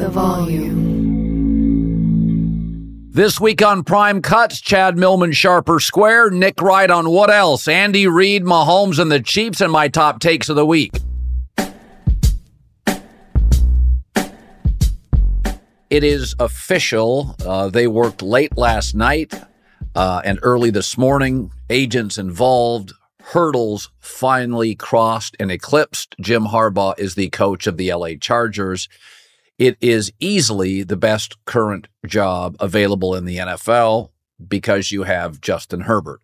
The volume. This week on Prime Cuts, Chad Millman Sharp or Square, Nick Wright on what else? Andy Reid, Mahomes, and the Chiefs, and my top takes of the week. It is official. Uh, they worked late last night uh, and early this morning. Agents involved, hurdles finally crossed and eclipsed. Jim Harbaugh is the coach of the LA Chargers. It is easily the best current job available in the NFL because you have Justin Herbert.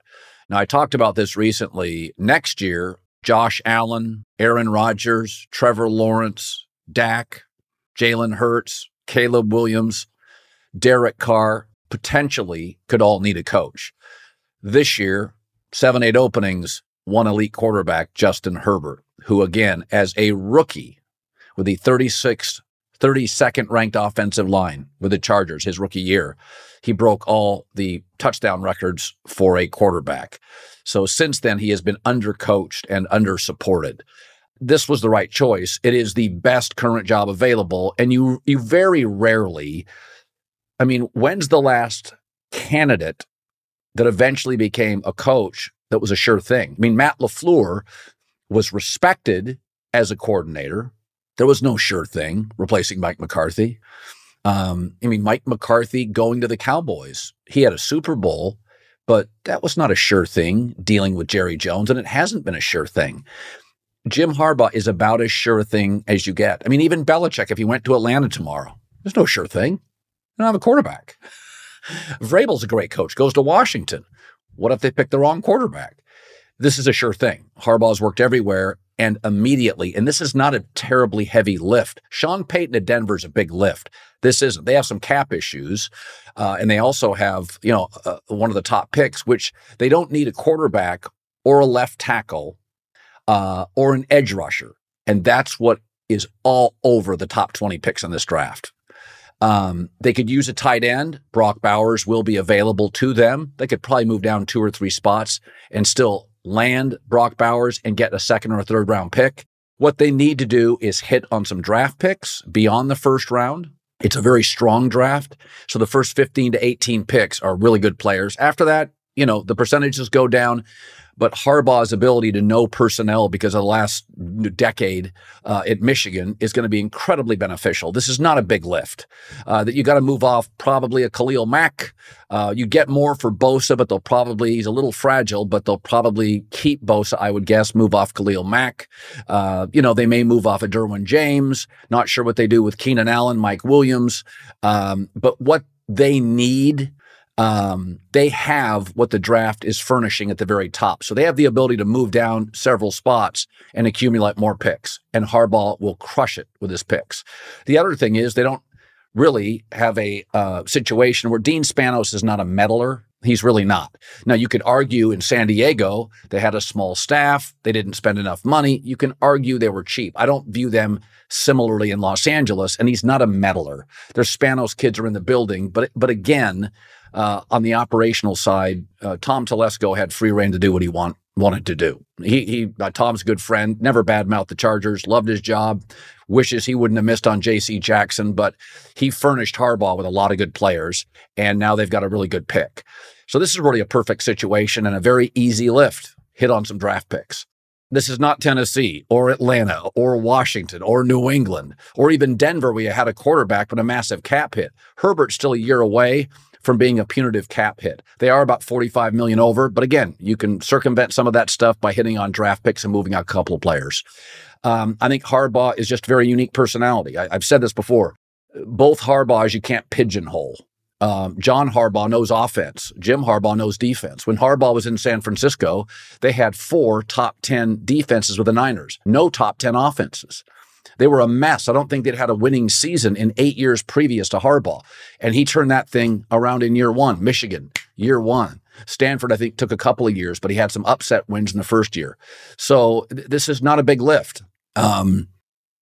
Now, I talked about this recently. Next year, Josh Allen, Aaron Rodgers, Trevor Lawrence, Dak, Jalen Hurts, Caleb Williams, Derek Carr potentially could all need a coach. This year, seven, eight openings, one elite quarterback, Justin Herbert, who again, as a rookie with the 36th, 32nd ranked offensive line with the Chargers his rookie year, he broke all the touchdown records for a quarterback. So since then, he has been undercoached and undersupported. This was the right choice. It is the best current job available. And you, you very rarely, I mean, when's the last candidate that eventually became a coach that was a sure thing. I mean, Matt LaFleur was respected as a coordinator. There was no sure thing replacing Mike McCarthy. Um, I mean, Mike McCarthy going to the Cowboys, he had a Super Bowl, but that was not a sure thing dealing with Jerry Jones, and it hasn't been a sure thing. Jim Harbaugh is about as sure a thing as you get. I mean, even Belichick, if he went to Atlanta tomorrow, there's no sure thing. They don't have a quarterback. Vrabel's a great coach, goes to Washington. What if they pick the wrong quarterback? This is a sure thing. Harbaugh's worked everywhere and immediately, and this is not a terribly heavy lift. Sean Payton at Denver is a big lift. This isn't. They have some cap issues, uh, and they also have, you know, uh, one of the top picks, which they don't need a quarterback or a left tackle uh, or an edge rusher, and that's what is all over the top 20 picks in this draft. Um, they could use a tight end. Brock Bowers will be available to them. They could probably move down two or three spots and still land Brock Bowers and get a second or a third round pick. What they need to do is hit on some draft picks beyond the first round. It's a very strong draft. So the first 15 to 18 picks are really good players. After that, you know, the percentages go down but Harbaugh's ability to know personnel because of the last decade uh, at Michigan is going to be incredibly beneficial. This is not a big lift. Uh, that you got to move off probably a Khalil Mack. Uh, you get more for Bosa, but they'll probably he's a little fragile, but they'll probably keep Bosa. I would guess move off Khalil Mack. Uh, you know they may move off of Derwin James. Not sure what they do with Keenan Allen, Mike Williams, um, but what they need um, they have what the draft is furnishing at the very top. So they have the ability to move down several spots and accumulate more picks. And Harbaugh will crush it with his picks. The other thing is they don't really have a uh, situation where Dean Spanos is not a meddler. He's really not. Now, you could argue in San Diego, they had a small staff. They didn't spend enough money. You can argue they were cheap. I don't view them similarly in Los Angeles, and he's not a meddler. Their Spanos kids are in the building, but but again, uh, on the operational side, uh, Tom Telesco had free reign to do what he want wanted to do. He, he uh, Tom's a good friend, never badmouthed the Chargers, loved his job, wishes he wouldn't have missed on J.C. Jackson, but he furnished Harbaugh with a lot of good players, and now they've got a really good pick. So this is really a perfect situation and a very easy lift. Hit on some draft picks. This is not Tennessee or Atlanta or Washington or New England or even Denver, where you had a quarterback but a massive cap hit. Herbert's still a year away from being a punitive cap hit. They are about 45 million over, but again, you can circumvent some of that stuff by hitting on draft picks and moving out a couple of players. Um, I think Harbaugh is just very unique personality. I, have said this before. Both Harbaughs you can't pigeonhole. Um, John Harbaugh knows offense. Jim Harbaugh knows defense. When Harbaugh was in San Francisco, they had four top 10 defenses with the Niners, no top 10 offenses. They were a mess. I don't think they'd had a winning season in eight years previous to Harbaugh. And he turned that thing around in year one. Michigan, year one. Stanford, I think, took a couple of years, but he had some upset wins in the first year. So th- this is not a big lift. Um,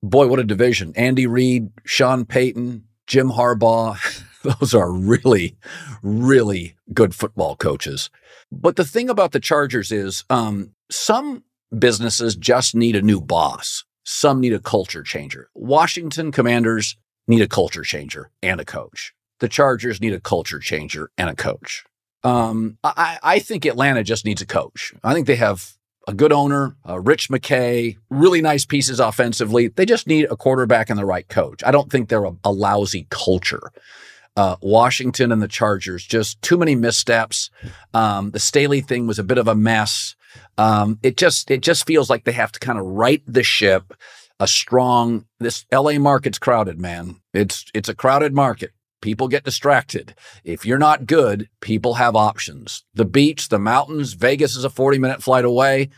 boy, what a division. Andy Reid, Sean Payton, Jim Harbaugh. Those are really, really good football coaches. But the thing about the Chargers is um, some businesses just need a new boss. Some need a culture changer. Washington Commanders need a culture changer and a coach. The Chargers need a culture changer and a coach. Um, I, I think Atlanta just needs a coach. I think they have a good owner, uh, Rich McKay, really nice pieces offensively. They just need a quarterback and the right coach. I don't think they're a, a lousy culture. Uh, Washington and the Chargers, just too many missteps. Um, the Staley thing was a bit of a mess. Um, it just it just feels like they have to kind of right the ship. A strong this LA market's crowded, man. It's it's a crowded market. People get distracted. If you're not good, people have options. The beach, the mountains, Vegas is a 40 minute flight away.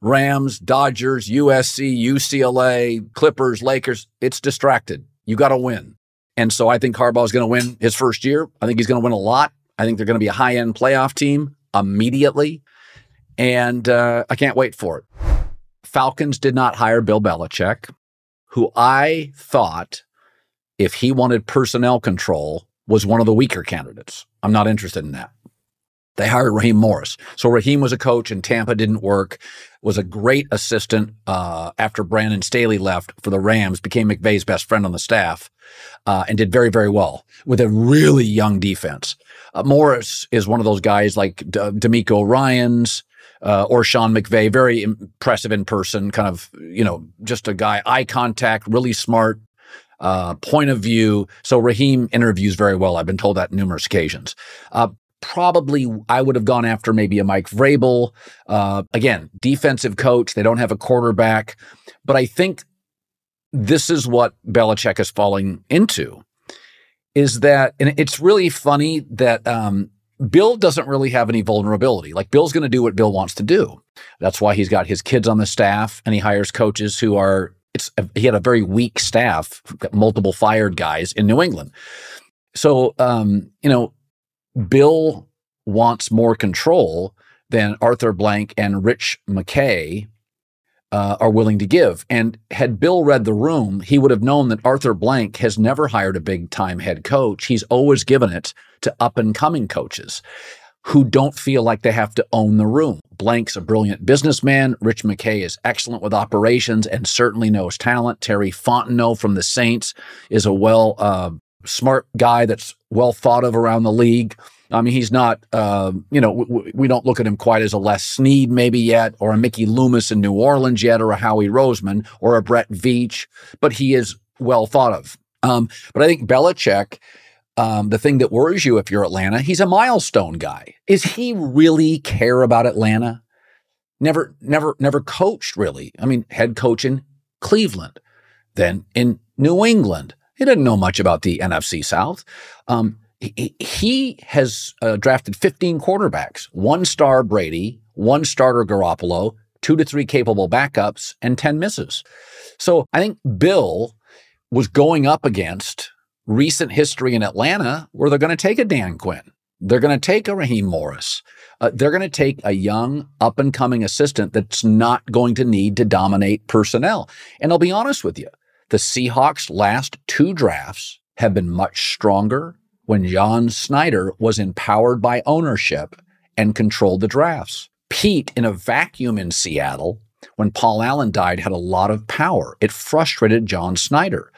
Rams, Dodgers, USC, UCLA, Clippers, Lakers. It's distracted. You got to win. And so I think Harbaugh is going to win his first year. I think he's going to win a lot. I think they're going to be a high end playoff team immediately. And uh, I can't wait for it. Falcons did not hire Bill Belichick, who I thought, if he wanted personnel control, was one of the weaker candidates. I'm not interested in that. They hired Raheem Morris. So Raheem was a coach in Tampa, didn't work, was a great assistant uh, after Brandon Staley left for the Rams, became McVay's best friend on the staff, uh, and did very, very well with a really young defense. Uh, Morris is one of those guys like D- DeMeco Ryans, uh, or Sean McVay, very impressive in person, kind of, you know, just a guy, eye contact, really smart, uh, point of view. So Raheem interviews very well. I've been told that numerous occasions. Uh, probably I would have gone after maybe a Mike Vrabel. Uh, again, defensive coach. They don't have a quarterback, but I think this is what Belichick is falling into. Is that, and it's really funny that um, Bill doesn't really have any vulnerability. Like Bill's going to do what Bill wants to do. That's why he's got his kids on the staff and he hires coaches who are it's he had a very weak staff, multiple fired guys in New England. So um, you know, Bill wants more control than Arthur Blank and Rich McKay uh, are willing to give. And had Bill read the room, he would have known that Arthur Blank has never hired a big time head coach. He's always given it to up and coming coaches who don't feel like they have to own the room. Blank's a brilliant businessman. Rich McKay is excellent with operations and certainly knows talent. Terry Fontenot from the Saints is a well, uh, smart guy that's well thought of around the league. I mean, he's not, uh, you know, w- we don't look at him quite as a Les Snead maybe yet, or a Mickey Loomis in New Orleans yet, or a Howie Roseman, or a Brett Veach, but he is well thought of. Um, but I think Belichick, um, the thing that worries you if you're Atlanta, he's a milestone guy. Is he really care about Atlanta? Never, never, never coached really. I mean, head coach in Cleveland, then in New England. He didn't know much about the NFC South. Um, he, has uh, drafted 15 quarterbacks, one star Brady, one starter Garoppolo, two to three capable backups, and 10 misses. So I think Bill was going up against recent history in Atlanta where they're going to take a Dan Quinn. They're going to take a Raheem Morris. Uh, they're going to take a young, up and coming assistant that's not going to need to dominate personnel. And I'll be honest with you the Seahawks' last two drafts have been much stronger when John Schneider was empowered by ownership and controlled the drafts. Pete, in a vacuum in Seattle, when Paul Allen died, had a lot of power. It frustrated John Schneider,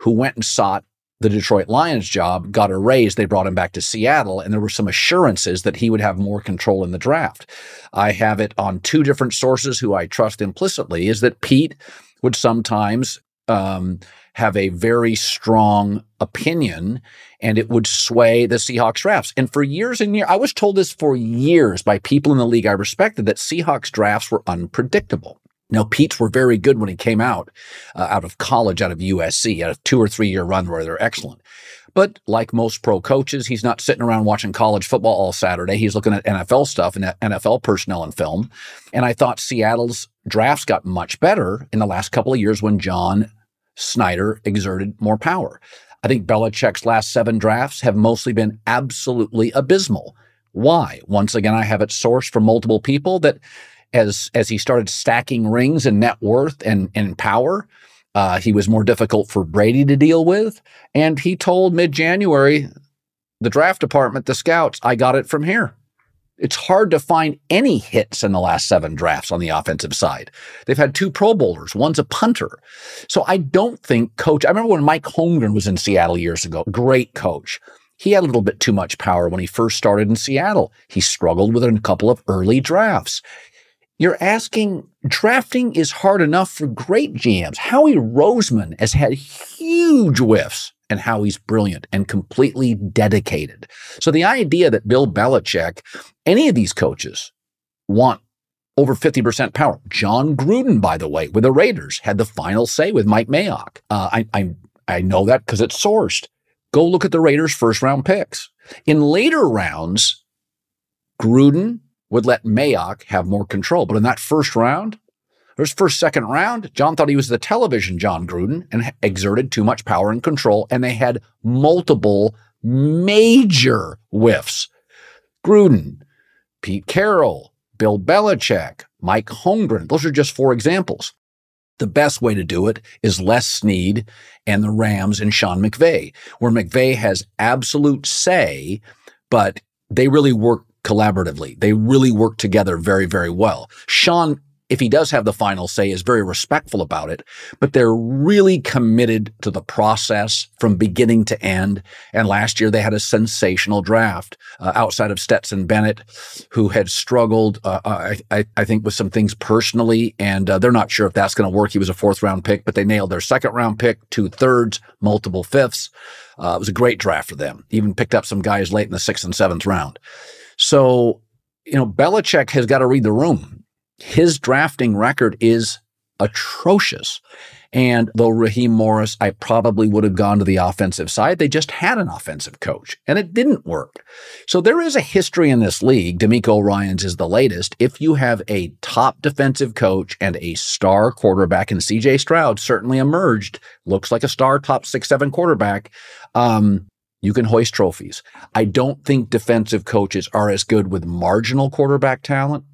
who went and sought the Detroit Lions job, got a raise. They brought him back to Seattle, and there were some assurances that he would have more control in the draft. I have it on two different sources who I trust implicitly is that Pete would sometimes um, have a very strong opinion and it would sway the Seahawks drafts. And for years and years, I was told this for years by people in the league I respected that Seahawks drafts were unpredictable. Now, Pete's were very good when he came out, uh, out of college, out of USC, out of two or three year run where they're excellent. But like most pro coaches, he's not sitting around watching college football all Saturday. He's looking at NFL stuff and NFL personnel and film. And I thought Seattle's drafts got much better in the last couple of years when John Schneider exerted more power. I think Belichick's last seven drafts have mostly been absolutely abysmal. Why? Once again, I have it sourced from multiple people that as as he started stacking rings and net worth and, and power, uh, he was more difficult for Brady to deal with. And he told mid January, the draft department, the scouts, I got it from here. It's hard to find any hits in the last seven drafts on the offensive side. They've had two Pro Bowlers, one's a punter. So I don't think coach, I remember when Mike Holmgren was in Seattle years ago, great coach. He had a little bit too much power when he first started in Seattle. He struggled with a couple of early drafts. You're asking, drafting is hard enough for great GMs. Howie Roseman has had huge whiffs and how he's brilliant and completely dedicated. So the idea that Bill Belichick, any of these coaches want over 50% power. Jon Gruden, by the way, with the Raiders, had the final say with Mike Mayock. Uh, I, I, I know that because it's sourced. Go look at the Raiders' first round picks. In later rounds, Gruden would let Mayock have more control. But in that first round, there's first, second round, Jon thought he was the television Jon Gruden and exerted too much power and control, and they had multiple major whiffs. Gruden, Pete Carroll, Bill Belichick, Mike Holmgren. Those are just four examples. The best way to do it is Les Snead and the Rams and Sean McVay, where McVay has absolute say, but they really work collaboratively. They really work together very, very well. Sean, if he does have the final say, is very respectful about it, but they're really committed to the process from beginning to end. And last year they had a sensational draft uh, outside of Stetson Bennett, who had struggled, uh, uh I, I, think, with some things personally, and uh, they're not sure if that's going to work. He was a fourth round pick, but they nailed their second round pick, two thirds, multiple fifths. Uh, it was a great draft for them. Even picked up some guys late in the sixth and seventh round. So, you know, Belichick has got to read the room. His drafting record is atrocious. And though Raheem Morris, I probably would have gone to the offensive side, they just had an offensive coach and it didn't work. So there is a history in this league. DeMeco Ryans is the latest. If you have a top defensive coach and a star quarterback, and CJ Stroud certainly emerged, looks like a star top six, seven quarterback. Um, you can hoist trophies. I don't think defensive coaches are as good with marginal quarterback talent.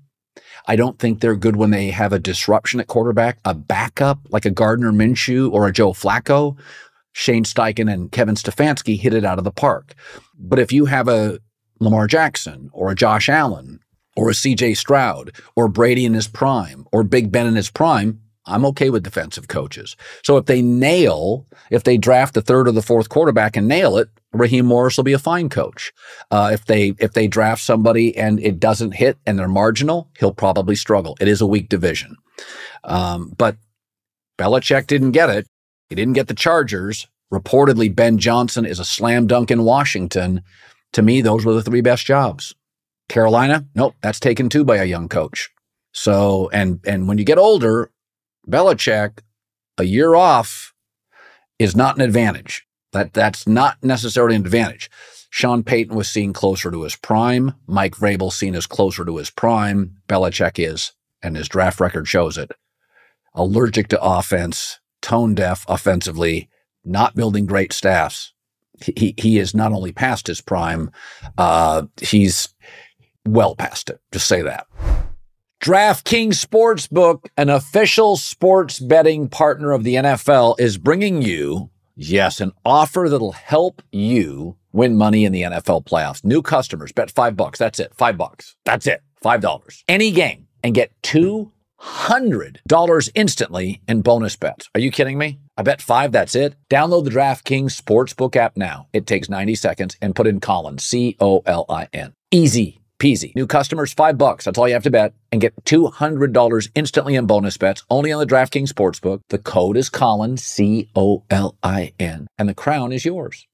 I don't think they're good when they have a disruption at quarterback, a backup like a Gardner Minshew or a Joe Flacco. Shane Steichen and Kevin Stefanski hit it out of the park. But if you have a Lamar Jackson or a Josh Allen or a CJ Stroud or Brady in his prime or Big Ben in his prime, I'm okay with defensive coaches. So if they nail, if they draft the third or the fourth quarterback and nail it, Raheem Morris will be a fine coach. Uh, if they if they draft somebody and it doesn't hit and they're marginal, he'll probably struggle. It is a weak division, um, but Belichick didn't get it. He didn't get the Chargers. Reportedly, Ben Johnson is a slam dunk in Washington. To me, those were the three best jobs. Carolina, nope, that's taken too by a young coach. So, and and when you get older, Belichick, a year off is not an advantage. That that's not necessarily an advantage. Sean Payton was seen closer to his prime. Mike Vrabel seen as closer to his prime. Belichick is, and his draft record shows it. Allergic to offense, tone deaf offensively, not building great staffs. He he is not only past his prime, uh, he's well past it. Just say that. DraftKings Sportsbook, an official sports betting partner of the NFL, is bringing you Yes, an offer that'll help you win money in the NFL playoffs. New customers bet five bucks. That's it. Five bucks. That's it. $5. Any game and get $200 instantly in bonus bets. Are you kidding me? I bet five, that's it. Download the DraftKings Sportsbook app now. It takes 90 seconds and put in Colin, C O L I N. Easy peasy. New customers, five bucks. That's all you have to bet and get $200 instantly in bonus bets only on the DraftKings Sportsbook. The code is Colin, C O L I N, and the crown is yours.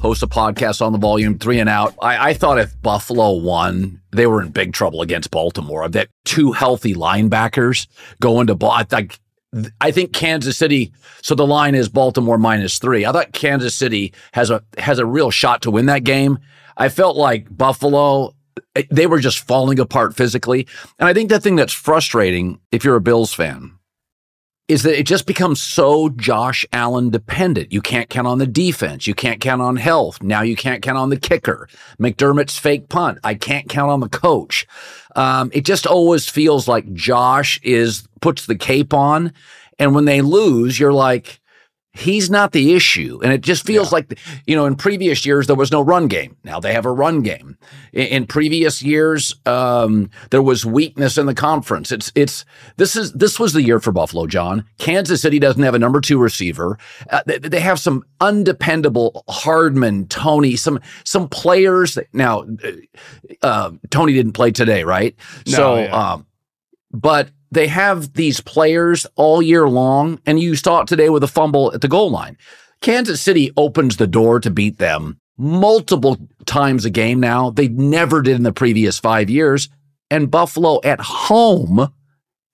hosts a podcast on the volume three and out. I, I thought if Buffalo won, they were in big trouble against Baltimore. That two healthy linebackers go into ball. I I think Kansas City. So the line is Baltimore minus three. I thought Kansas City has a has a real shot to win that game. I felt like Buffalo. They were just falling apart physically. And I think the thing that's frustrating, if you're a Bills fan, is that it just becomes so Josh Allen dependent. You can't count on the defense. You can't count on health. Now you can't count on the kicker. McDermott's fake punt. I can't count on the coach. Um, it just always feels like Josh is puts the cape on, and when they lose, you're like, he's not the issue. And it just feels like, you know, in previous years, there was no run game. Now they have a run game. In, in previous years, um, there was weakness in the conference. It's, it's, this is, this was the year for Buffalo, John. Kansas City doesn't have a number two receiver. Uh, they, they have some undependable Hardman, Toney, some, some players that now, uh, uh, Toney didn't play today, right? No, so, yeah. um, but they have these players all year long, and you saw it today with a fumble at the goal line. Kansas City opens the door to beat them multiple times a game now. They never did in the previous five years. And Buffalo at home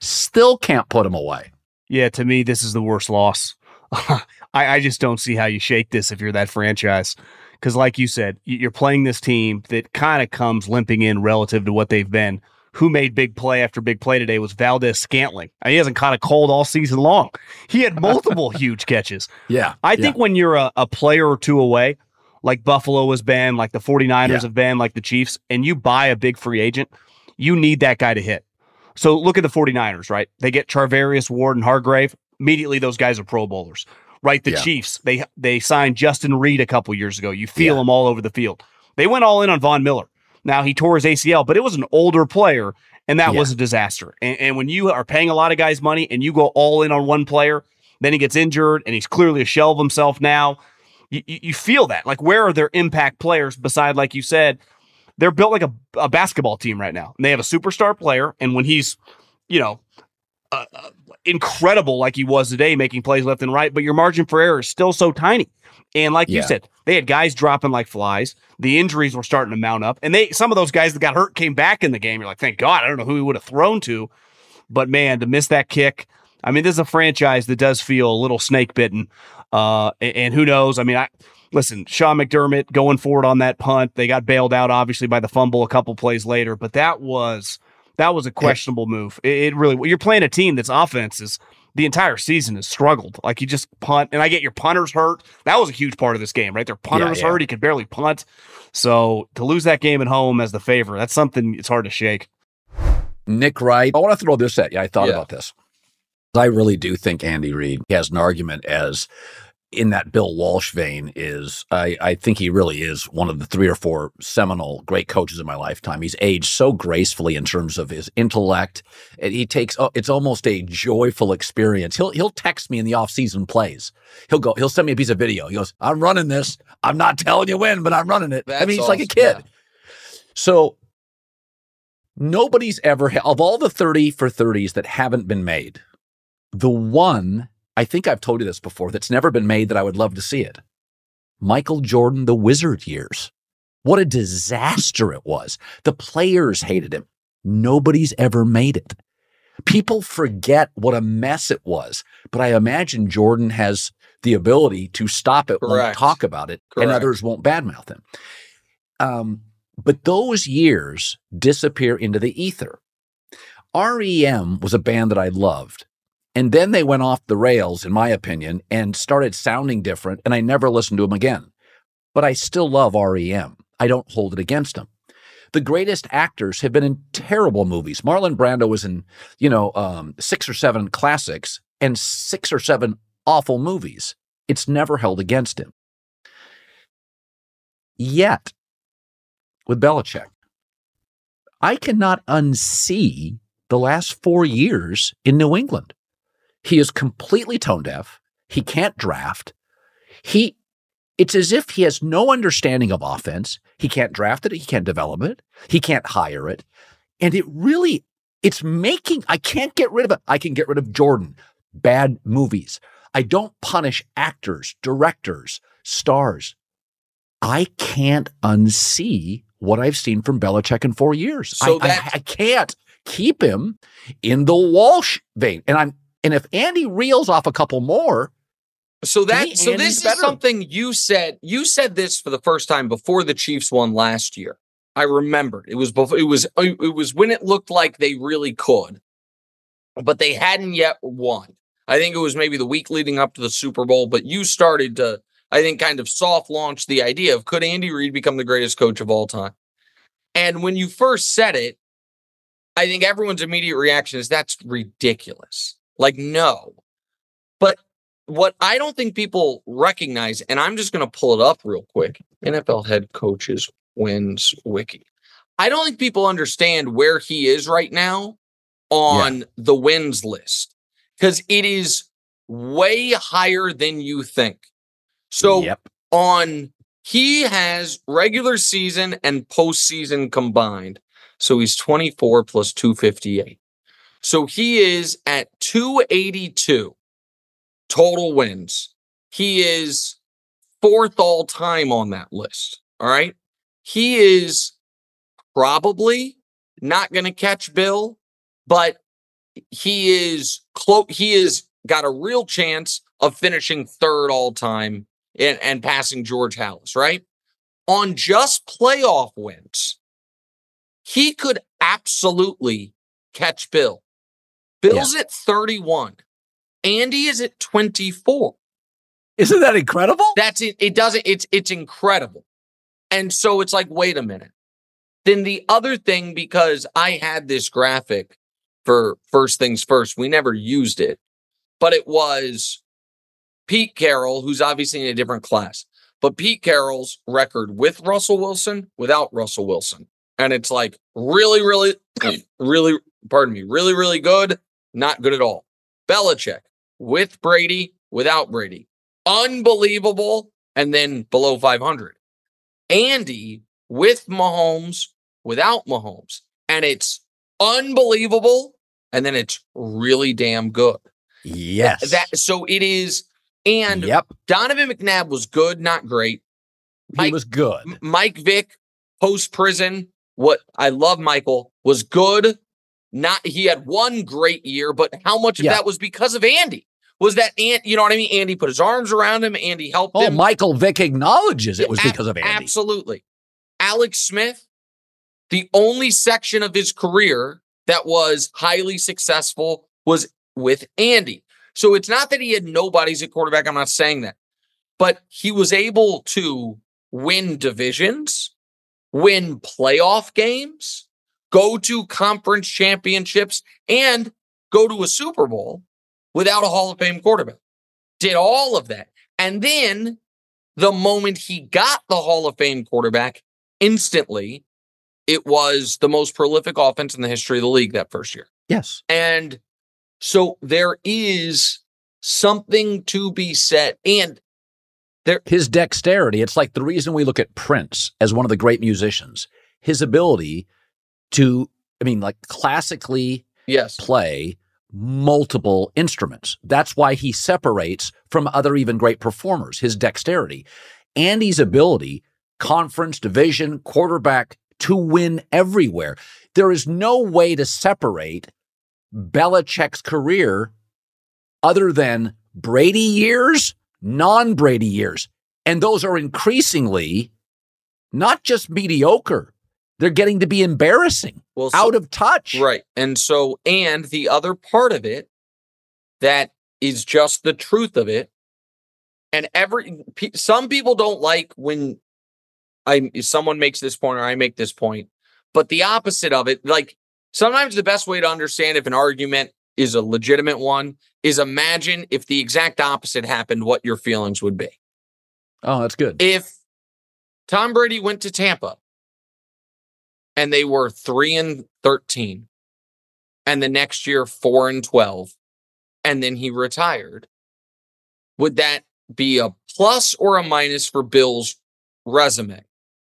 still can't put them away. Yeah, to me, this is the worst loss. I, I just don't see how you shake this if you're that franchise. Because, like you said, you're playing this team that kind of comes limping in relative to what they've been. Who made big play after big play today was Valdes-Scantling. He hasn't caught a cold all season long. He had multiple huge catches. Yeah. I think when you're a, a player or two away, like Buffalo has been, like the 49ers Yeah. have been, like the Chiefs, and you buy a big free agent, you need that guy to hit. So look at the 49ers, right? They get Charvarius Ward and Hargrave. immediately those guys are Pro Bowlers, right? The Yeah. Chiefs they they signed Justin Reid a couple years ago. You feel Yeah. him all over the field. They went all in on Von Miller. Now he tore his ACL, but it was an older player, and that Yeah. was a disaster. And, and when you are paying a lot of guys money and you go all in on one player, then he gets injured, and he's clearly a shell of himself now. You, you feel that. Like, where are their impact players beside, like you said, they're built like a, a basketball team right now. And they have a superstar player, and when he's, you know, uh, uh, incredible like he was today, making plays left and right, but your margin for error is still so tiny. And like you said, they had guys dropping like flies. The injuries were starting to mount up, and they some of those guys that got hurt came back in the game. You're like, thank God, I don't know who he would have thrown to, but man, to miss that kick. I mean, this is a franchise that does feel a little snake bitten. Uh, and, and who knows? I mean, I listen, Sean McDermott going forward on that punt. They got bailed out obviously by the fumble a couple plays later, but that was that was a questionable move. It, it really you're playing a team that's offense is the entire season has struggled. Like you just punt, and I get your punters hurt. That was a huge part of this game, right? Their punter Yeah, was yeah. hurt; he could barely punt. So to lose that game at home as the favor, that's something it's hard to shake. Nick Wright. I want to throw this at you. I thought Yeah. about this. I really do think Andy Reid has an argument as in that Bill Walsh vein is I, I think he really is one of the three or four seminal great coaches in my lifetime. He's aged so gracefully in terms of his intellect. And he takes oh, it's almost a joyful experience. He'll he'll text me in the off-season plays. He'll go, he'll send me a piece of video. He goes, I'm running this. I'm not telling you when, but I'm running it. I mean, he's like a kid. Yeah. So nobody's ever of all the 30 for 30s that haven't been made the one i think i've told you this before that's never been made that i would love to see it. Michael jordan the wizard years. What a disaster it was. The players hated him. Nobody's ever made it. People forget what a mess it was but i imagine jordan has the ability to stop it won't Correct. talk about it and others won't badmouth him. Um, but those years disappear into the ether. REM was a band that I loved. And then they went off the rails, in my opinion, and started sounding different. And I never listened to them again. But I still love REM. I don't hold it against them. The greatest actors have been in terrible movies. Marlon Brando was in, you know, um, six or seven classics and six or seven awful movies. It's never held against him. Yet, with Belichick. I cannot unsee the last four years in New England. He is completely tone deaf. He can't draft. He, it's as if he has no understanding of offense. He can't draft it. He can't develop it. He can't hire it. And it really, it's making, I can't get rid of it. I can get rid of Jordan, bad movies. I don't punish actors, directors, stars. I can't unsee what I've seen from Belichick in four years. So I, I- that- I, can't keep him in the Walsh vein. And I'm and if Andy reels off a couple more, So To me, that so Andy's this is better. something you said. You said this for the first time before the Chiefs won last year. I remembered it was before. It was uh, it was when it looked like they really could, but they hadn't yet won. I think it was maybe the week leading up to the Super Bowl. But you started to, I think, kind of soft launch the idea of could Andy Reid become the greatest coach of all time? And when you first said it, I think everyone's immediate reaction is that's ridiculous. Like no, but what I don't think people recognize, and I'm just going to pull it up real quick NFL head coaches wins wiki. I don't think people understand where he is right now on the wins list because it is way higher than you think. So yep. on he has regular season and postseason combined. So he's 24 plus 258. So he is at 282 total wins. He is fourth all time on that list. All right. He is probably not going to catch Bill, but he is close. He is got a real chance of finishing third all time and, and passing George Halas, right? On just playoff wins, he could absolutely catch Bill. Bill's at 31. Andy is at 24. Isn't that incredible? That's it. It doesn't, it's it's incredible. And so it's like, wait a minute. Then the other thing, because I had this graphic for first things first, we never used it. but it was Pete Carroll, who's obviously in a different class. But Pete Carroll's record with Russell Wilson, without Russell Wilson. And it's like really, really, really, pardon me, really, really good, not good at all. Belichick with Brady, without Brady. Unbelievable. And then below 500. Andy with Mahomes, without Mahomes. And it's unbelievable. And then it's really damn good. Yes. That so it is. And Yep. Donovan McNabb was good, not great. He was good. Mike Vick post prison. What I love, Michael was good. Not he had one great year, but how much of Yeah. that was because of Andy? Was that Ant? You know what I mean? Andy put his arms around him. Andy helped Oh, him. Michael Vick acknowledges it was because of Andy. Absolutely. Alex Smith, the only section of his career that was highly successful was with Andy. So it's not that he had nobodies at quarterback. I'm not saying that. But he was able to win divisions, win playoff games, go to conference championships, and go to a Super Bowl without a Hall of Fame quarterback. Did all of that. And then the moment he got the Hall of Fame quarterback, instantly, it was the most prolific offense in the history of the league that first year. Yes. And so there is something to be said. And there, his dexterity, it's like the reason we look at Prince as one of the great musicians, his ability to, I mean, like classically yes, play multiple instruments. That's why he separates from other even great performers, his dexterity. Andy's ability, conference, division, quarterback, to win everywhere. There is no way to separate Belichick's career other than Brady years, non Brady years. And those are increasingly not just mediocre, they're getting to be embarrassing, Well, so- out of touch. Right. And so, and the other part of it that is just the truth of it. And every, some people don't like when I, someone makes this point or I make this point, but the opposite of it, like sometimes the best way to understand if an argument is a legitimate one is imagine if the exact opposite happened, what your feelings would be. Oh, that's good. If Tom Brady went to Tampa and they were 3 and 13 and the next year 4 and 12 and then he retired, would that be a plus or a minus for Bill's resume?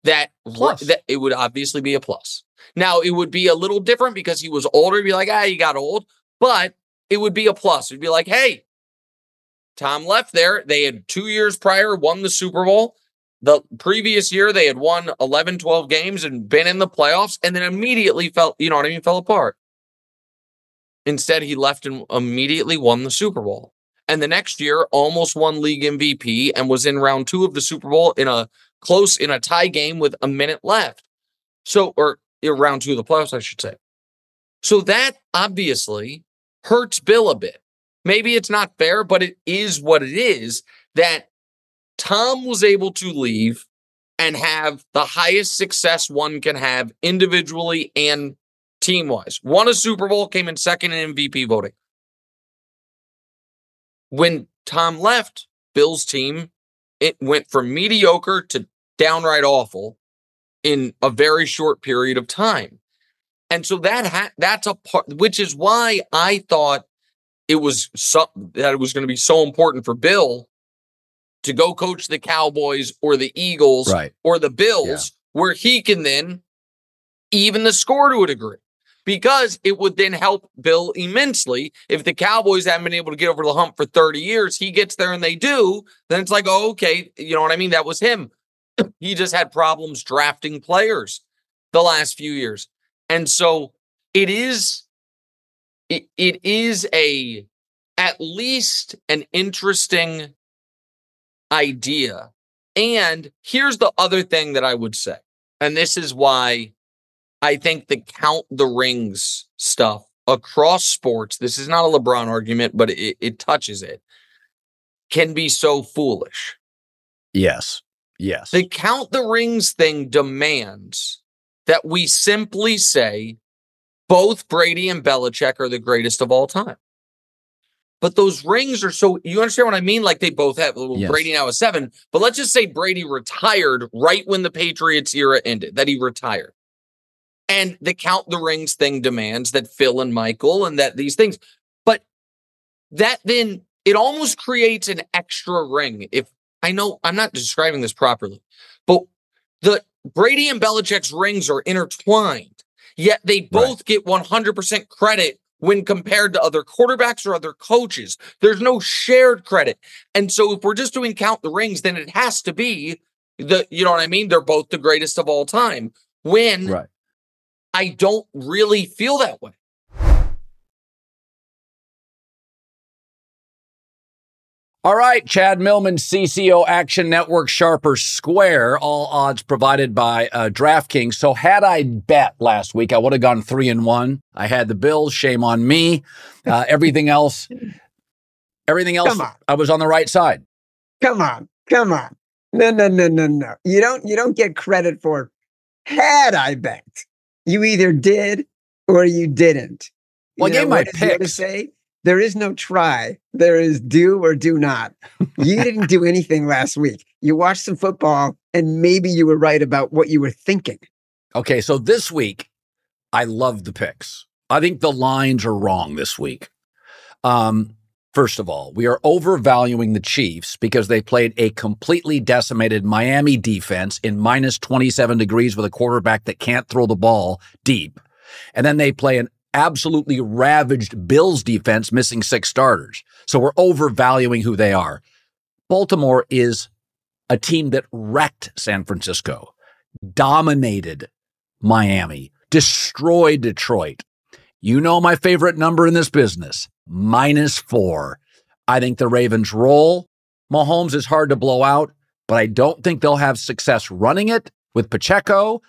That Plus. that it would obviously be a plus. Now it would be a little different because he was older. It'd be like, ah, you got old, but it would be a plus. It'd be like, hey, Tom left there. They had two years prior won the Super Bowl. The previous year, they had won 11, 12 games and been in the playoffs, and then immediately fell, you know what I mean, fell apart. Instead, he left and immediately won the Super Bowl. And the next year, almost won league MVP and was in round two of the Super Bowl in a close, in a tie game with a minute left. So, or round two of the playoffs, I should say. So that obviously hurts Bill a bit. Maybe it's not fair, but it is what it is that Tom was able to leave and have the highest success one can have individually and team wise. Won a Super Bowl, came in second in MVP voting. When Tom left, Bill's team, it went from mediocre to downright awful in a very short period of time. And so that ha- that's a part, which is why I thought it was so, that it was going to be so important for Bill to go coach the Cowboys or the Eagles Right. or the Bills, where he can then even the score to a degree. Because it would then help Bill immensely. If the Cowboys haven't been able to get over the hump for 30 years, he gets there and they do, then it's like, oh, okay, you know what I mean? That was him. he just had problems drafting players the last few years. And so it is it, it is a at least an interesting idea. And here's the other thing that I would say. And this is why I think the count the rings stuff across sports, this is not a LeBron argument, but it, it touches it, can be so foolish. Yes. Yes. The count the rings thing demands that we simply say both Brady and Belichick are the greatest of all time. But those rings are so you understand what I mean? Like they both have well, Yes. Brady now is seven. But let's just say Brady retired right when the Patriots era ended, that he retired. And the count the rings thing demands that Phil and Michael and that these things. But that then it almost creates an extra ring. If I know I'm not describing this properly, but the Brady and Belichick's rings are intertwined, yet they both get 100% credit when compared to other quarterbacks or other coaches. There's no shared credit. And so if we're just doing count the rings, then it has to be the, you know what I mean? They're both the greatest of all time. When Right. I don't really feel that way. All right, Chad Millman, CCO Action Network, Sharp or Square, all odds provided by uh, DraftKings. So had I bet last week, I would have gone three and one. I had the Bills. Shame on me. Uh, everything else, everything else. I was on the right side. Come on, come on. No, no, no, no, no. You don't you don't get credit for had I bet. You either did or you didn't. You Well, I gave my what does Yoda picks. say? There is no try. There is do or do not. You didn't do anything last week. You watched some football and maybe you were right about what you were thinking. Okay, so this week, I love the picks. I think the lines are wrong this week. Um, first of all, we are overvaluing the Chiefs because they played a completely decimated Miami defense in minus 27 degrees with a quarterback that can't throw the ball deep. And then they play an absolutely ravaged Bills defense missing six starters. So we're overvaluing who they are. Baltimore is a team that wrecked San Francisco, dominated Miami, destroyed Detroit. You know my favorite number in this business, minus four. I think the Ravens roll. Mahomes is hard to blow out, but I don't think they'll have success running it with Pacheco.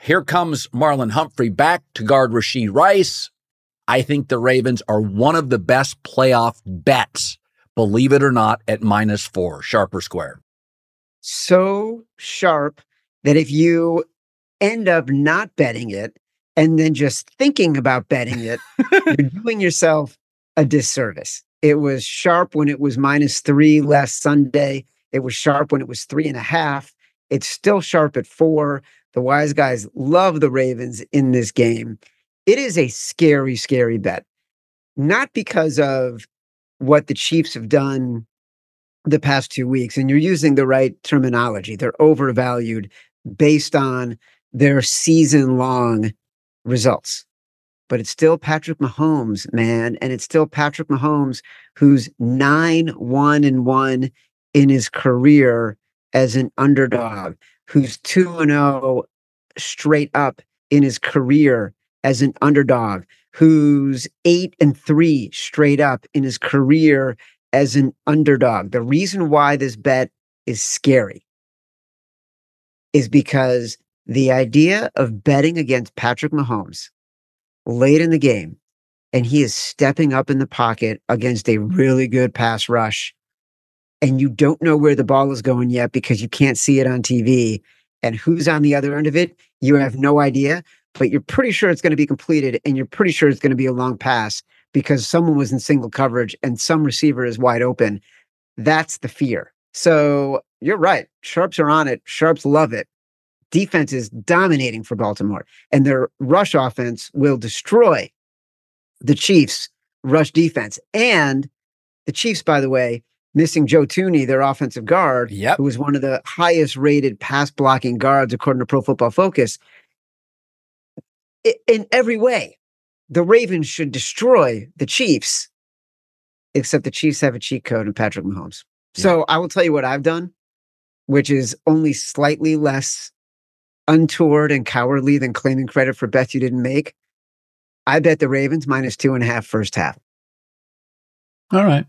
Here comes Marlon Humphrey back to guard Rasheed Rice. I think the Ravens are one of the best playoff bets, believe it or not, at minus four, sharp or square. So sharp that if you end up not betting it and then just thinking about betting it, you're doing yourself a disservice. It was sharp when it was minus three last Sunday. It was sharp when it was three and a half. It's still sharp at four. The wise guys love the Ravens in this game. It is a scary, scary bet. Not because of what the Chiefs have done the past two weeks, and you're using the right terminology. They're overvalued based on their season long results. But it's still Patrick Mahomes, man. And it's still Patrick Mahomes who's nine, one, and one in his career as an underdog, who's two and oh straight up in his career as an underdog, who's eight and three straight up in his career as an underdog. The reason why this bet is scary is because the idea of betting against Patrick Mahomes late in the game and he is stepping up in the pocket against a really good pass rush and you don't know where the ball is going yet because you can't see it on TV and who's on the other end of it you have no idea but you're pretty sure it's going to be completed and you're pretty sure it's going to be a long pass because someone was in single coverage and some receiver is wide open that's the fear so you're right sharps are on it sharps love it defense is dominating for Baltimore, and their rush offense will destroy the Chiefs' rush defense. And the Chiefs, by the way, missing Joe Thuney, their offensive guard, yep. who was one of the highest rated pass blocking guards according to Pro Football Focus. In every way, the Ravens should destroy the Chiefs, except the Chiefs have a cheat code in Patrick Mahomes. So I will tell you what I've done, which is only slightly less untoward and cowardly than claiming credit for bets you didn't make. I bet the Ravens minus two and a half first half All right.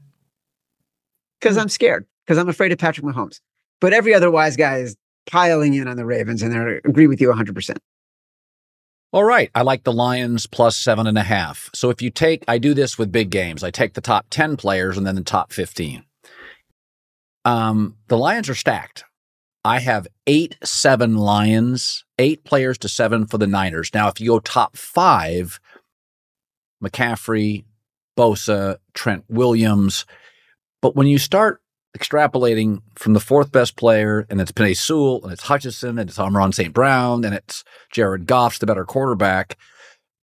Because I'm scared because I'm afraid of Patrick Mahomes. But every other wise guy is piling in on the Ravens and I agree with you 100%. All right. I like the Lions plus seven and a half. So if you take, I do this with big games. I take the top 10 players and then the top 15. Um, the Lions are stacked. I have eight, seven Lions, eight players to seven for the Niners. Now, if you go top five, McCaffrey, Bosa, Trent Williams. But when you start extrapolating from the fourth best player, and it's Penei Sewell, and it's Hutchinson, and it's Amon St. Brown, and it's Jared Goff's the better quarterback,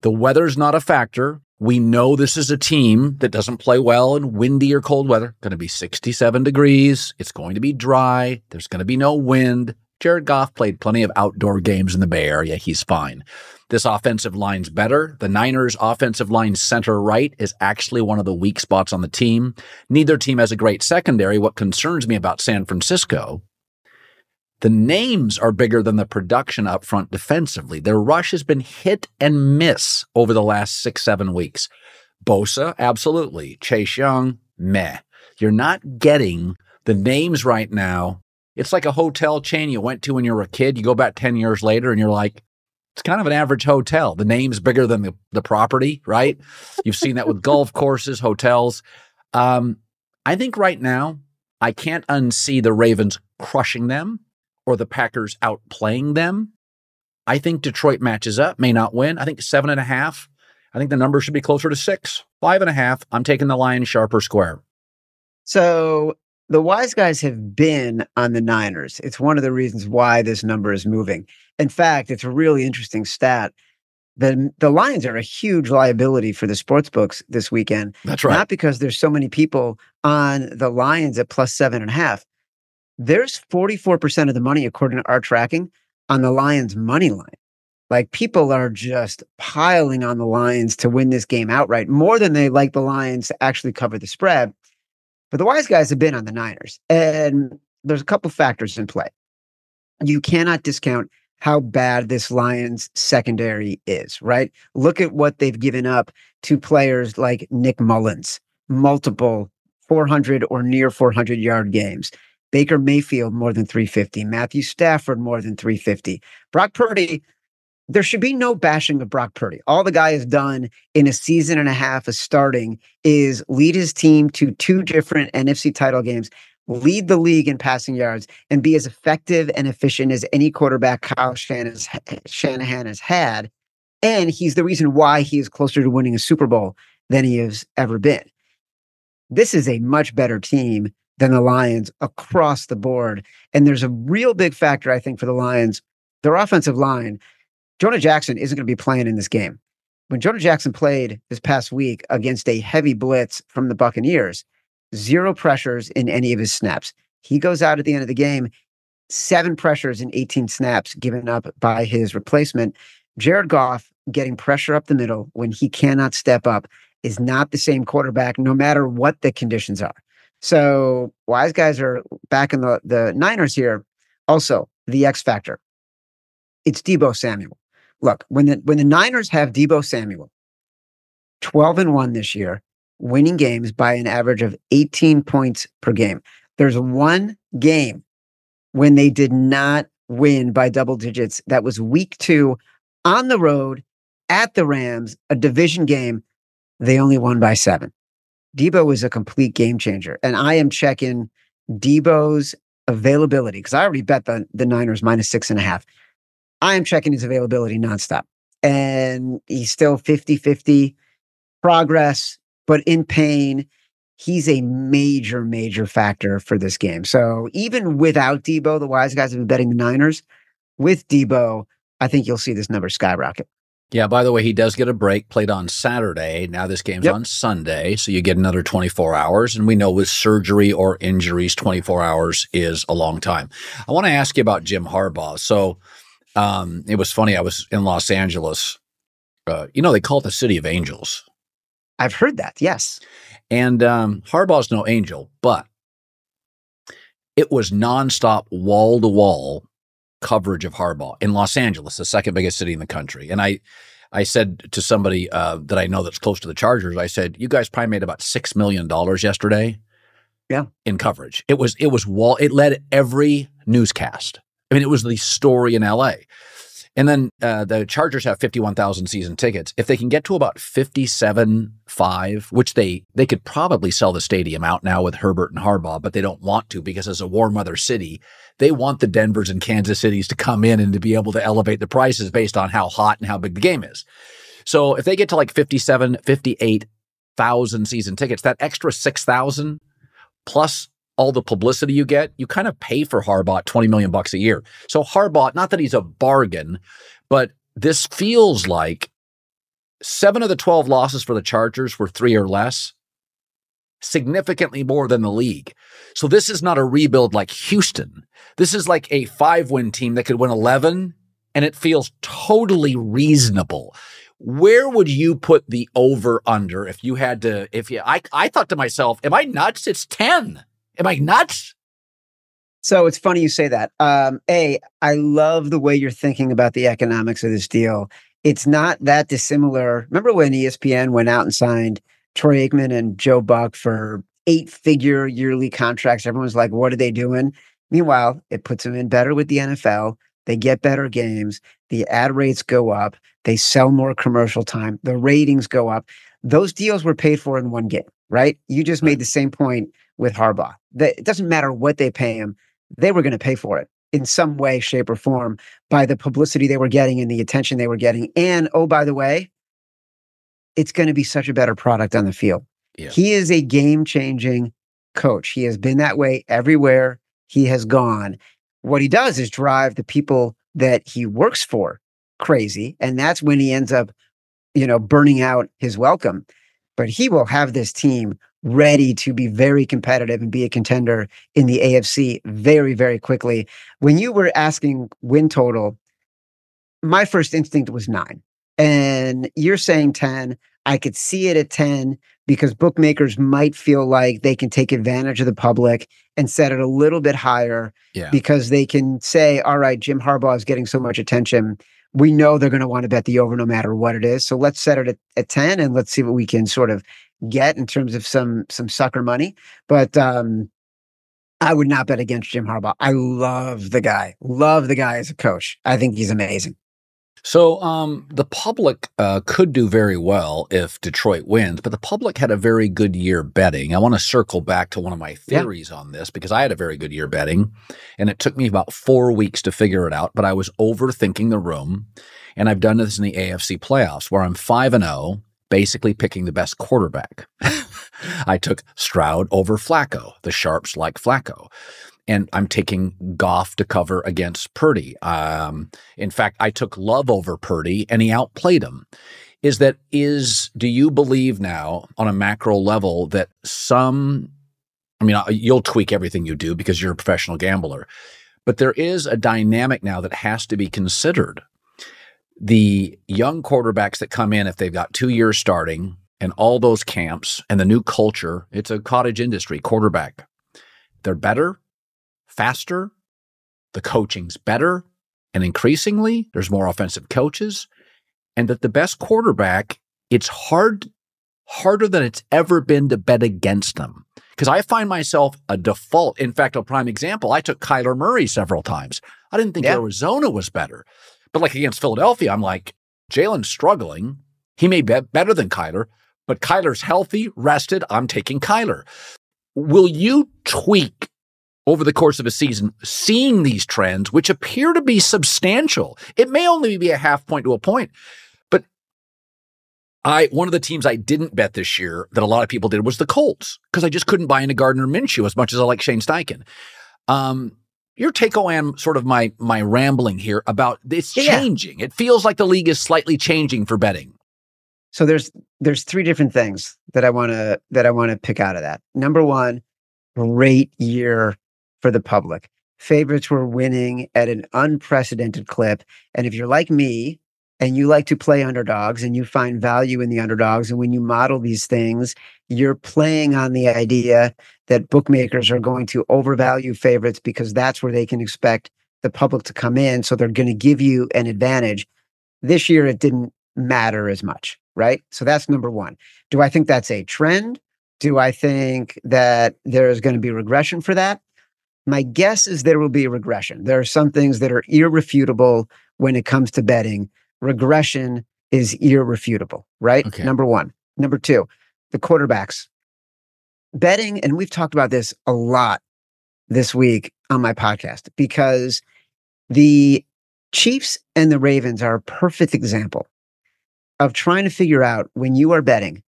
the weather's not a factor. We know this is a team that doesn't play well in windy or cold weather. Going to be 67 degrees. It's going to be dry. There's going to be no wind. Jared Goff played plenty of outdoor games in the Bay Area. He's fine. This offensive line's better. The Niners' offensive line center right is actually one of the weak spots on the team. Neither team has a great secondary. What concerns me about San Francisco the names are bigger than the production up front defensively. Their rush has been hit and miss over the last six, seven weeks. Bosa, absolutely. Chase Young, meh. You're not getting the names right now. It's like a hotel chain you went to when you were a kid. You go back 10 years later and you're like, it's kind of an average hotel. The name's bigger than the, the property, right? You've seen that with golf courses, hotels. Um, I think right now, I can't unsee the Ravens crushing them or the Packers outplaying them. I think Detroit matches up, may not win. I think seven and a half. I think the number should be closer to six. Five and a half. I'm taking the Lions sharp or square. So the wise guys have been on the Niners. It's one of the reasons why this number is moving. In fact, it's a really interesting stat. The, the Lions are a huge liability for the sports books this weekend. That's right. Not because there's so many people on the Lions at plus seven and a half, there's 44% of the money, according to our tracking, on the Lions' money line. Like people are just piling on the Lions to win this game outright more than they like the Lions to actually cover the spread. But the wise guys have been on the Niners. And there's a couple factors in play. You cannot discount how bad this Lions secondary is, right? Look at what they've given up to players like Nick Mullens, multiple 400 or near 400 yard games. Baker Mayfield more than 350, Matthew Stafford more than 350. Brock Purdy, there should be no bashing of Brock Purdy. All the guy has done in a season and a half of starting is lead his team to two different NFC title games, lead the league in passing yards, and be as effective and efficient as any quarterback Kyle Shanahan has had. And he's the reason why he is closer to winning a Super Bowl than he has ever been. This is a much better team than the Lions across the board. And there's a real big factor, I think, for the Lions. Their offensive line, Jonah Jackson isn't going to be playing in this game. When Jonah Jackson played this past week against a heavy blitz from the Buccaneers, zero pressures in any of his snaps. He goes out at the end of the game, seven pressures in 18 snaps given up by his replacement. Jared Goff getting pressure up the middle when he cannot step up is not the same quarterback, no matter what the conditions are. So wise guys are back in the, the Niners here. Also, the X factor. It's Deebo Samuel. Look, when the when the Niners have Deebo Samuel, 12 and 1 this year, winning games by an average of 18 points per game. There's one game when they did not win by double digits. That was week two on the road at the Rams, a division game. They only won by seven. Deebo is a complete game changer. And I am checking Deebo's availability because I already bet the, the Niners minus six and a half. I am checking his availability nonstop. And he's still 50 50 progress, but in pain. He's a major, major factor for this game. So even without Deebo, the wise guys have been betting the Niners. With Deebo, I think you'll see this number skyrocket. Yeah, by the way, he does get a break played on Saturday. Now this game's yep. on Sunday, so you get another 24 hours. And we know with surgery or injuries, 24 hours is a long time. I want to ask you about Jim Harbaugh. So um, it was funny. I was in Los Angeles. Uh, you know, they call it the City of Angels. I've heard that, yes. And um, Harbaugh's no angel, but it was nonstop, wall to wall coverage of Harbaugh in Los Angeles, the second biggest city in the country. And I, I said to somebody uh, that I know that's close to the Chargers, I said, "You guys probably made about six million dollars yesterday." Yeah, in coverage, it was it was wall. It led every newscast. I mean, it was the story in L.A. And then uh, the Chargers have 51,000 season tickets. If they can get to about 57, 5, which they, they could probably sell the stadium out now with Herbert and Harbaugh, but they don't want to because as a warm weather city, they want the Denvers and Kansas Cities to come in and to be able to elevate the prices based on how hot and how big the game is. So if they get to like 57, 58, thousand season tickets, that extra six thousand plus all the publicity you get, you kind of pay for Harbaugh 20 million bucks a year. So Harbaugh, not that he's a bargain, but this feels like seven of the 12 losses for the Chargers were three or less, significantly more than the league. So this is not a rebuild like Houston. This is like a five win team that could win 11, and it feels totally reasonable. Where would you put the over under if you had to? If you, I, I thought to myself, am I nuts? It's 10. Am I nuts? So it's funny you say that. Um, a, I love the way you're thinking about the economics of this deal. It's not that dissimilar. Remember when ESPN went out and signed Troy Aikman and Joe Buck for eight figure yearly contracts? Everyone's like, what are they doing? Meanwhile, it puts them in better with the NFL. They get better games. The ad rates go up. They sell more commercial time. The ratings go up. Those deals were paid for in one game, right? You just made the same point with Harbaugh. That it doesn't matter what they pay him, they were going to pay for it in some way, shape, or form by the publicity they were getting and the attention they were getting. And oh, by the way, it's going to be such a better product on the field. Yeah. He is a game changing coach. He has been that way everywhere he has gone. What he does is drive the people that he works for crazy. And that's when he ends up, you know, burning out his welcome. But he will have this team ready to be very competitive and be a contender in the AFC very, very quickly. When you were asking win total, my first instinct was nine. And you're saying 10. I could see it at 10 because bookmakers might feel like they can take advantage of the public and set it a little bit higher Yeah. because they can say, all right, Jim Harbaugh is getting so much attention. We know they're going to want to bet the over no matter what it is. So let's set it at, at 10 and let's see what we can sort of get in terms of some some sucker money. But um I would not bet against Jim Harbaugh. I love the guy. Love the guy as a coach. I think he's amazing. So um, the public uh, could do very well if Detroit wins, but the public had a very good year betting. I want to circle back to one of my Yeah. theories on this because I had a very good year betting, and it took me about four weeks to figure it out. But I was overthinking the room, and I've done this in the AFC playoffs where I'm five and zero, basically picking the best quarterback. I took Stroud over Flacco. The sharps like Flacco and I'm taking Goff to cover against Purdy. Um, in fact, I took Love over Purdy, and he outplayed him. Is that is? Do you believe now on a macro level that some? I mean, you'll tweak everything you do because you're a professional gambler, but there is a dynamic now that has to be considered. The young quarterbacks that come in, if they've got two years starting, and all those camps and the new culture, it's a cottage industry. Quarterback, they're better faster, the coaching's better, and increasingly there's more offensive coaches, and that the best quarterback, it's hard harder than it's ever been to bet against them. Because I find myself a default. In fact, a prime example, I took Kyler Murray several times. I didn't think Yeah. Arizona was better. But like against Philadelphia, I'm like, Jalen's struggling. He may bet better than Kyler, but Kyler's healthy, rested. I'm taking Kyler. Will you tweak over the course of a season, seeing these trends, which appear to be substantial. It may only be a half point to a point, but I one of the teams I didn't bet this year that a lot of people did was the Colts because I just couldn't buy into Gardner Minshew as much as I like Shane Steichen. Um, your take on sort of my my rambling here about it's Yeah. changing. It feels like the league is slightly changing for betting. So there's there's three different things that I want to that I want to pick out of that. Number one, great year for the public. Favorites were winning at an unprecedented clip. And if you're like me and you like to play underdogs and you find value in the underdogs, and when you model these things, you're playing on the idea that bookmakers are going to overvalue favorites because that's where they can expect the public to come in. So they're going to give you an advantage. This year, it didn't matter as much, right? So that's number one. Do I think that's a trend? Do I think that there is going to be regression for that? My guess is there will be a regression. There are some things that are irrefutable when it comes to betting. Regression is irrefutable, right? Okay. Number one. Number two, the quarterbacks. Betting, and we've talked about this a lot this week on my podcast because the Chiefs and the Ravens are a perfect example of trying to figure out when you are betting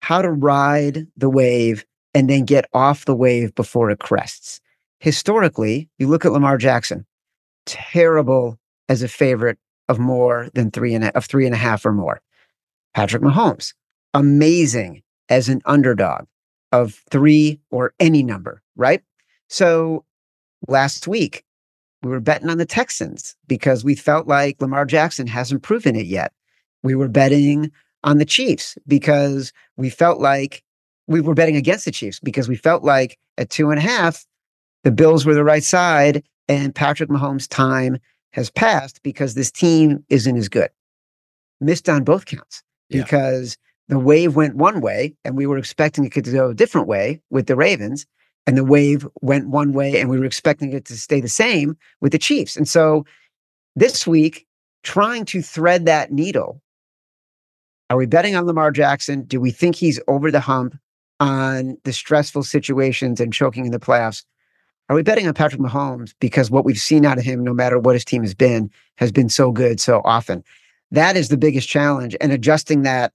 how to ride the wave and then get off the wave before it crests. Historically, you look at Lamar Jackson, terrible as a favorite of more than three and a, of three and a half or more. Patrick Mahomes, amazing as an underdog of three or any number, right? So last week, we were betting on the Texans because we felt like Lamar Jackson hasn't proven it yet. We were betting on the Chiefs because we felt like we were betting against the Chiefs because we felt like at two and a half, the Bills were the right side and Patrick Mahomes' time has passed because this team isn't as good. Missed on both counts Yeah. because the wave went one way and we were expecting it to go a different way with the Ravens. And the wave went one way and we were expecting it to stay the same with the Chiefs. And so this week, trying to thread that needle, are we betting on Lamar Jackson? Do we think he's over the hump on the stressful situations and choking in the playoffs? Are we betting on Patrick Mahomes because what we've seen out of him, no matter what his team has been, has been so good so often? That is the biggest challenge. And adjusting that,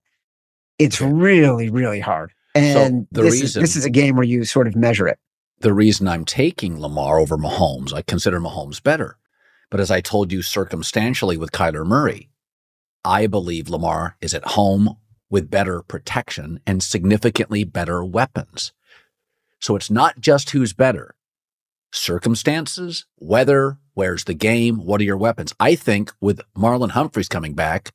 it's really, really hard. And the this, is, reason- this is a game where you sort of measure it. the reason I'm taking Lamar over Mahomes, I consider Mahomes better. But as I told you circumstantially with Kyler Murray, I believe Lamar is at home with better protection and significantly better weapons. So it's not just who's better. Circumstances, weather, where's the game, what are your weapons? I think with Marlon Humphreys coming back,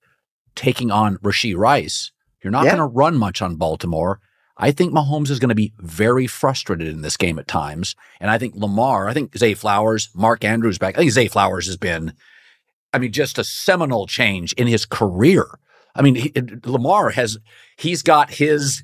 taking on Rasheed Rice, you're not Yeah. going to run much on Baltimore. I think Mahomes is going to be very frustrated in this game at times. And I think Lamar, I think Zay Flowers, Mark Andrews back. I think Zay Flowers has been, I mean, just a seminal change in his career. I mean, he, Lamar has, he's got his,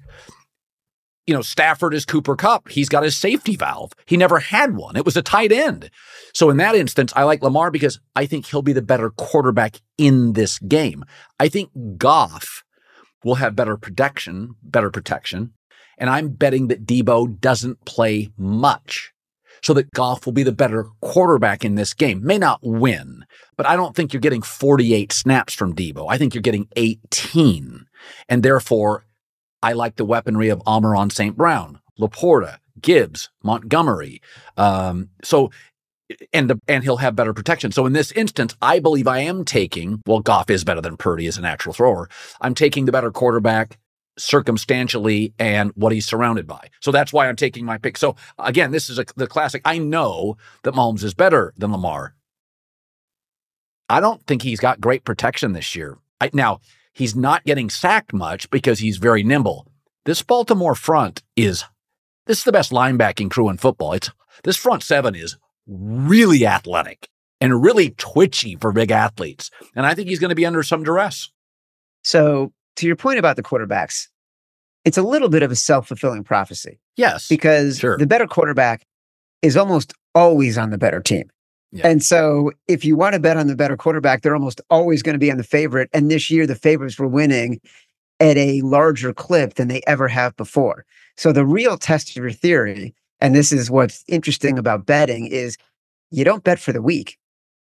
you know, Stafford is Cooper Kupp. He's got his safety valve. He never had one. It was a tight end. So in that instance, I like Lamar because I think he'll be the better quarterback in this game. I think Goff will have better protection, better protection. And I'm betting that Deebo doesn't play much so that Goff will be the better quarterback in this game. May not win, but I don't think you're getting 48 snaps from Deebo. I think you're getting 18. And therefore, I like the weaponry of Amon-Ra St. Brown, LaPorta, Gibbs, Montgomery. Um, so, and and he'll have better protection. So in this instance, I believe I am taking. Well, Goff is better than Purdy as a natural thrower. I'm taking the better quarterback circumstantially and what he's surrounded by. So that's why I'm taking my pick. So again, this is a, the classic. I know that Mahomes is better than Lamar. I don't think he's got great protection this year. I, now, he's not getting sacked much because he's very nimble. This Baltimore front is this is the best linebacking crew in football. It's this front seven is really athletic and really twitchy for big athletes. And I think he's going to be under some duress. So, to your point about the quarterbacks, it's a little bit of a self fulfilling prophecy Yes. because Sure. the better quarterback is almost always on the better team. Yeah. And so, if you want to bet on the better quarterback, they're almost always going to be on the favorite. And this year, the favorites were winning at a larger clip than they ever have before. So, the real test of your theory, and this is what's interesting about betting, is you don't bet for the week,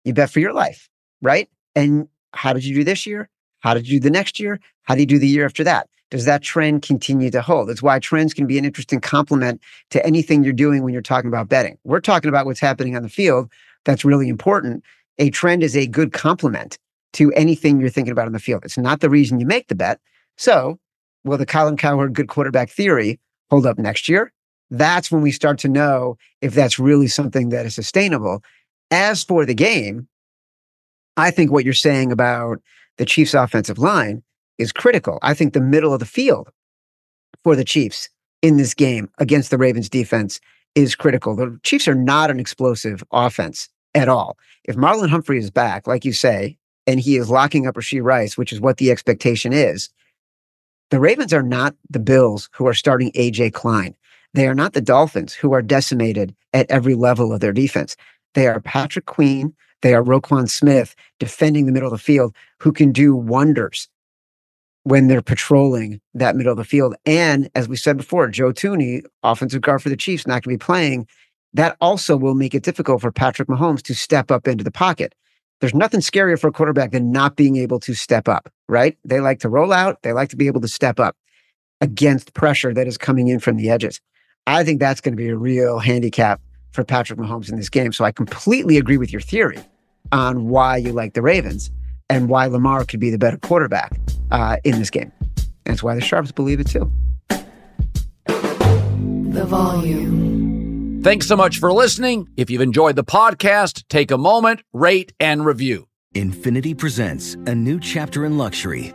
you bet for your life, right? And how did you do this year? How did you do the next year? How do you do the year after that? Does that trend continue to hold? That's why trends can be an interesting complement to anything you're doing when you're talking about betting. We're talking about what's happening on the field. That's really important. A trend is a good complement to anything you're thinking about in the field. It's not the reason you make the bet. So, will the Colin Cowherd good quarterback theory hold up next year? That's when we start to know if that's really something that is sustainable. As for the game, I think what you're saying about the Chiefs' offensive line is critical. I think the middle of the field for the Chiefs in this game against the Ravens defense is critical. The Chiefs are not an explosive offense at all. If Marlon Humphrey is back, like you say, and he is locking up Rasheed Rice, which is what the expectation is, the Ravens are not the Bills who are starting AJ Klein. They are not the Dolphins who are decimated at every level of their defense. They are Patrick Queen. They are Roquan Smith defending the middle of the field who can do wonders when they're patrolling that middle of the field. And as we said before, Joe Thuney, offensive guard for the Chiefs, not going to be playing. That also will make it difficult for Patrick Mahomes to step up into the pocket. There's nothing scarier for a quarterback than not being able to step up, right? They like to roll out, they like to be able to step up. against pressure that is coming in from the edges. I think that's going to be a real handicap for Patrick Mahomes in this game. So I completely agree with your theory on why you like the Ravens and why Lamar could be the better quarterback uh, in this game. That's why the Sharps believe it too. The volume. Thanks so much for listening. If you've enjoyed the podcast, take a moment, rate, and review. Infiniti presents a new chapter in luxury,